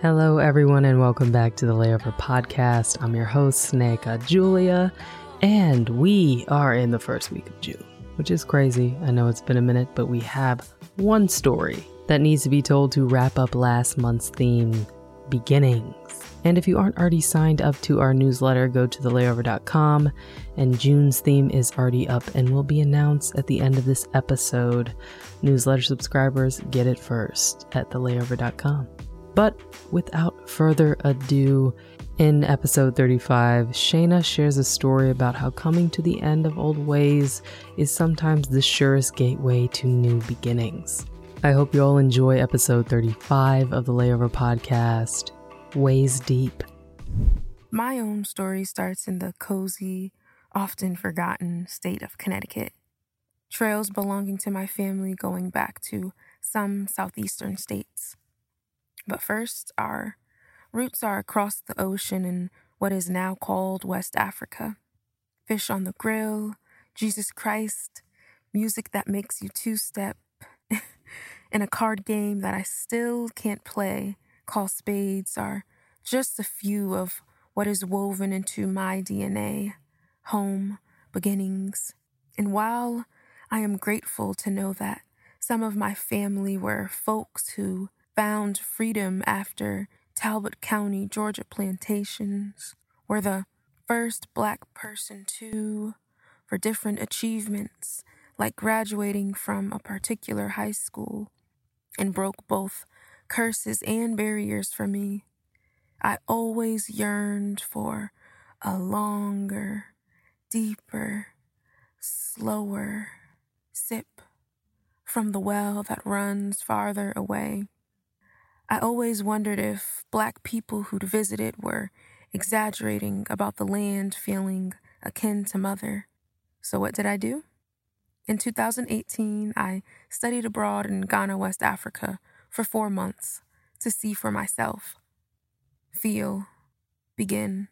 Hello, everyone, and welcome back to the Layover Podcast. I'm your host, Sneka Julia, and we are in the first week of June, which is crazy. I know it's been a minute, but we have one story that needs to be told to wrap up last month's theme, beginnings. And if you aren't already signed up to our newsletter, go to thelayover.com. And June's theme is already up and will be announced at the end of this episode. Newsletter subscribers get it first at thelayover.com. But without further ado, in episode 35, Shainah shares a story about how coming to the end of old ways is sometimes the surest gateway to new beginnings. I hope you all enjoy episode 35 of the Layover Podcast, Ways Deep. My own story starts in the cozy, often forgotten state of Connecticut. Trails belonging to my family going back to some southeastern states. But first, our roots are across the ocean in what is now called West Africa. Fish on the grill, Jesus Christ, music that makes you two step, and a card game that I still can't play called Spades are just a few of what is woven into my DNA home, beginnings. And while I am grateful to know that some of my family were folks who found freedom after Talbot County, Georgia plantations, were the first black person to, for different achievements, like graduating from a particular high school, and broke both curses and barriers for me. I always yearned for a longer, deeper, slower sip from the well that runs farther away. I always wondered if black people who'd visited were exaggerating about the land feeling akin to mother. So, what did I do? In 2018, I studied abroad in Ghana, West Africa, for four months to see for myself, feel, begin.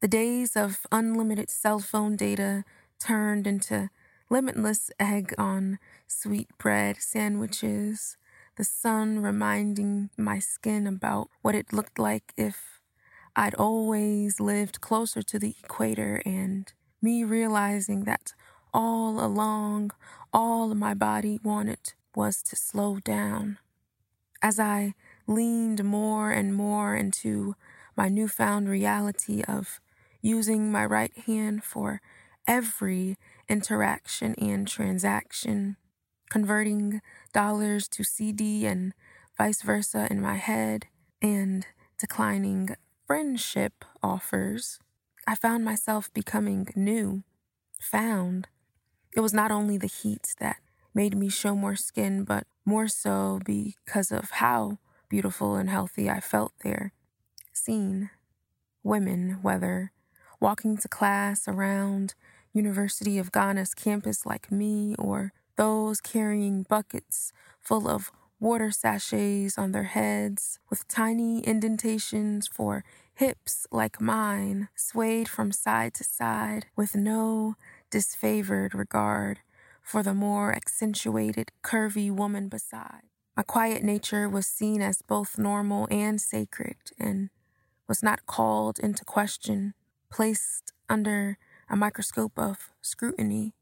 The days of unlimited cell phone data turned into limitless egg on sweet bread sandwiches the sun reminding my skin about what it looked like if I'd always lived closer to the equator, and me realizing that all along, all my body wanted was to slow down. As I leaned more and more into my newfound reality of using my right hand for every interaction and transaction, converting dollars to cedi and vice versa in my head, and declining friendship offers, I found myself becoming new, found. It was not only the heat that made me show more skin, but more so because of how beautiful and healthy I felt there. Seen. Women, whether walking to class around University of Ghana's campus like me or those carrying buckets full of water sachets on their heads with tiny indentations for hips like mine, swayed from side to side with no disfavored regard for the more accentuated, curvy woman beside. My quiet nature was seen as both normal and sacred and was not called into question, placed under a microscope of scrutiny.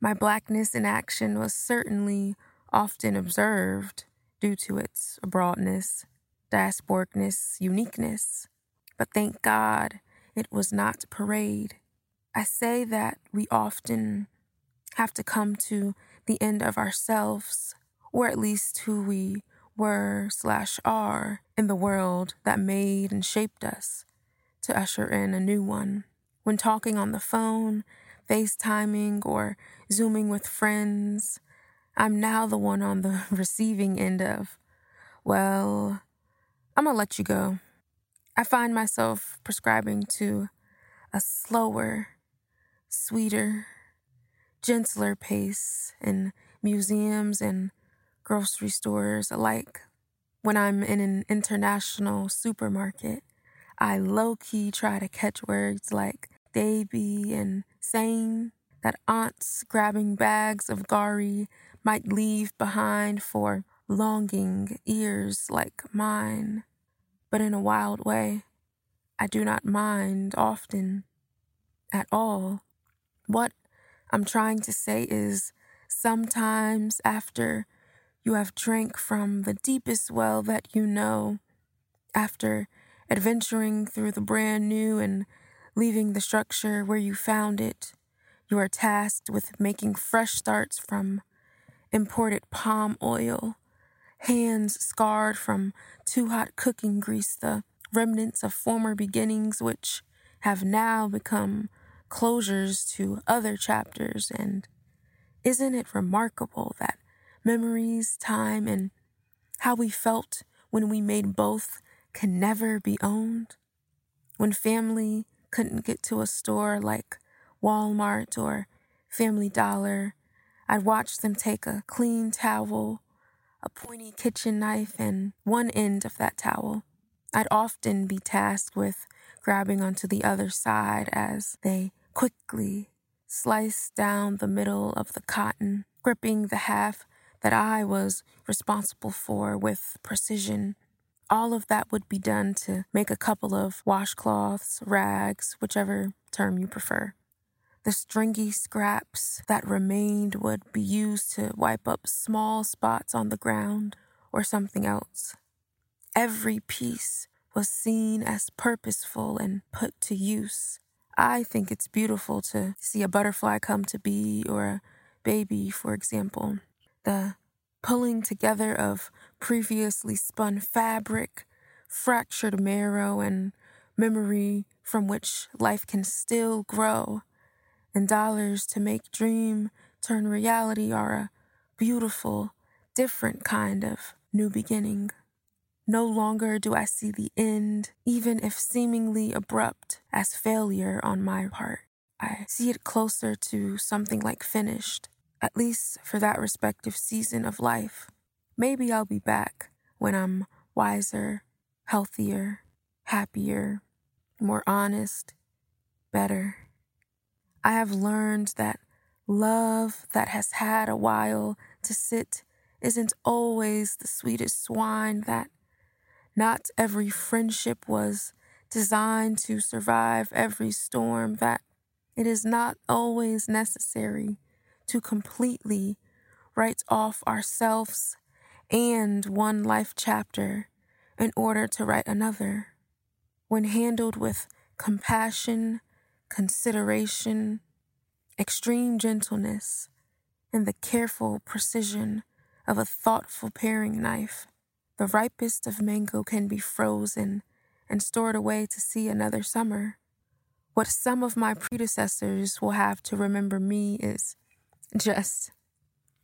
My blackness in action was certainly often observed due to its broadness, diasporicness, uniqueness. But thank God it was not parade. I say that we often have to come to the end of ourselves, or at least who we were slash are in the world that made and shaped us, to usher in a new one. When talking on the phone, FaceTiming, or Zooming with friends, I'm now the one on the receiving end of, well, I'm gonna let you go. I find myself prescribing to a slower, sweeter, gentler pace in museums and grocery stores alike. When I'm in an international supermarket, I low key try to catch words like baby and sane that aunts grabbing bags of gari might leave behind for longing ears like mine. but in a wild way. I do not mind often at all. What I'm trying to say is sometimes after you have drank from the deepest well that you know, after adventuring through the brand new and leaving the structure where you found it, you are tasked with making fresh starts from imported palm oil, hands scarred from too hot cooking grease, the remnants of former beginnings which have now become closures to other chapters. And isn't it remarkable that memories, time, and how we felt when we made both can never be owned? When family couldn't get to a store like Walmart or Family Dollar, I'd watch them take a clean towel, a pointy kitchen knife, and one end of that towel. I'd often be tasked with grabbing onto the other side as they quickly sliced down the middle of the cotton, gripping the half that I was responsible for with precision. All of that would be done to make a couple of washcloths, rags, whichever term you prefer. The stringy scraps that remained would be used to wipe up small spots on the ground or something else. Every piece was seen as purposeful and put to use. I think it's beautiful to see a butterfly come to be or a baby, for example. The pulling together of previously spun fabric, fractured marrow, and memory from which life can still grow and dollars to make dream turn reality are a beautiful, different kind of new beginning. No longer do I see the end, even if seemingly abrupt, as failure on my part. I see it closer to something like finished, at least for that respective season of life. Maybe I'll be back when I'm wiser, healthier, happier, more honest, better. I have learned that love that has had a while to sit isn't always the sweetest swine, that not every friendship was designed to survive every storm, that it is not always necessary to completely write off ourselves and one life chapter in order to write another. When handled with compassion consideration, extreme gentleness, and the careful precision of a thoughtful paring knife. The ripest of mango can be frozen and stored away to see another summer. What some of my predecessors will have to remember me is just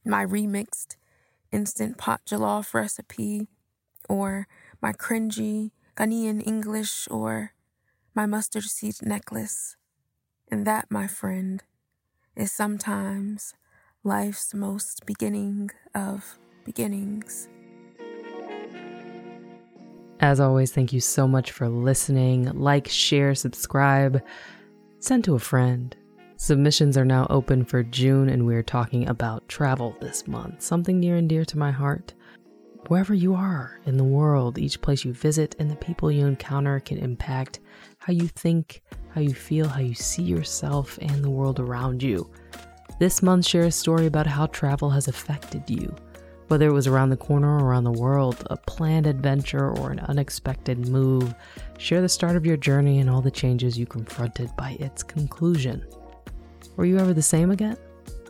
my remixed instant pot jollof recipe, or my cringy Ghanaian English, or my mustard seed necklace. And that, my friend, is sometimes life's most beginning of beginnings. As always, thank you so much for listening. Like, share, subscribe, send to a friend. Submissions are now open for June, and we're talking about travel this month, something near and dear to my heart. Wherever you are in the world, each place you visit and the people you encounter can impact how you think, how you feel, how you see yourself and the world around you. This month, share a story about how travel has affected you. Whether it was around the corner or around the world, a planned adventure or an unexpected move, share the start of your journey and all the changes you confronted by its conclusion. Were you ever the same again?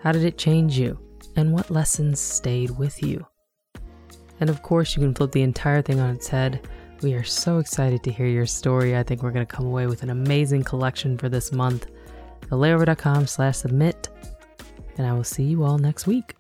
How did it change you? And what lessons stayed with you? And of course, you can flip the entire thing on its head we are so excited to hear your story. I think we're going to come away with an amazing collection for this month. thelayover.com slash submit. And I will see you all next week.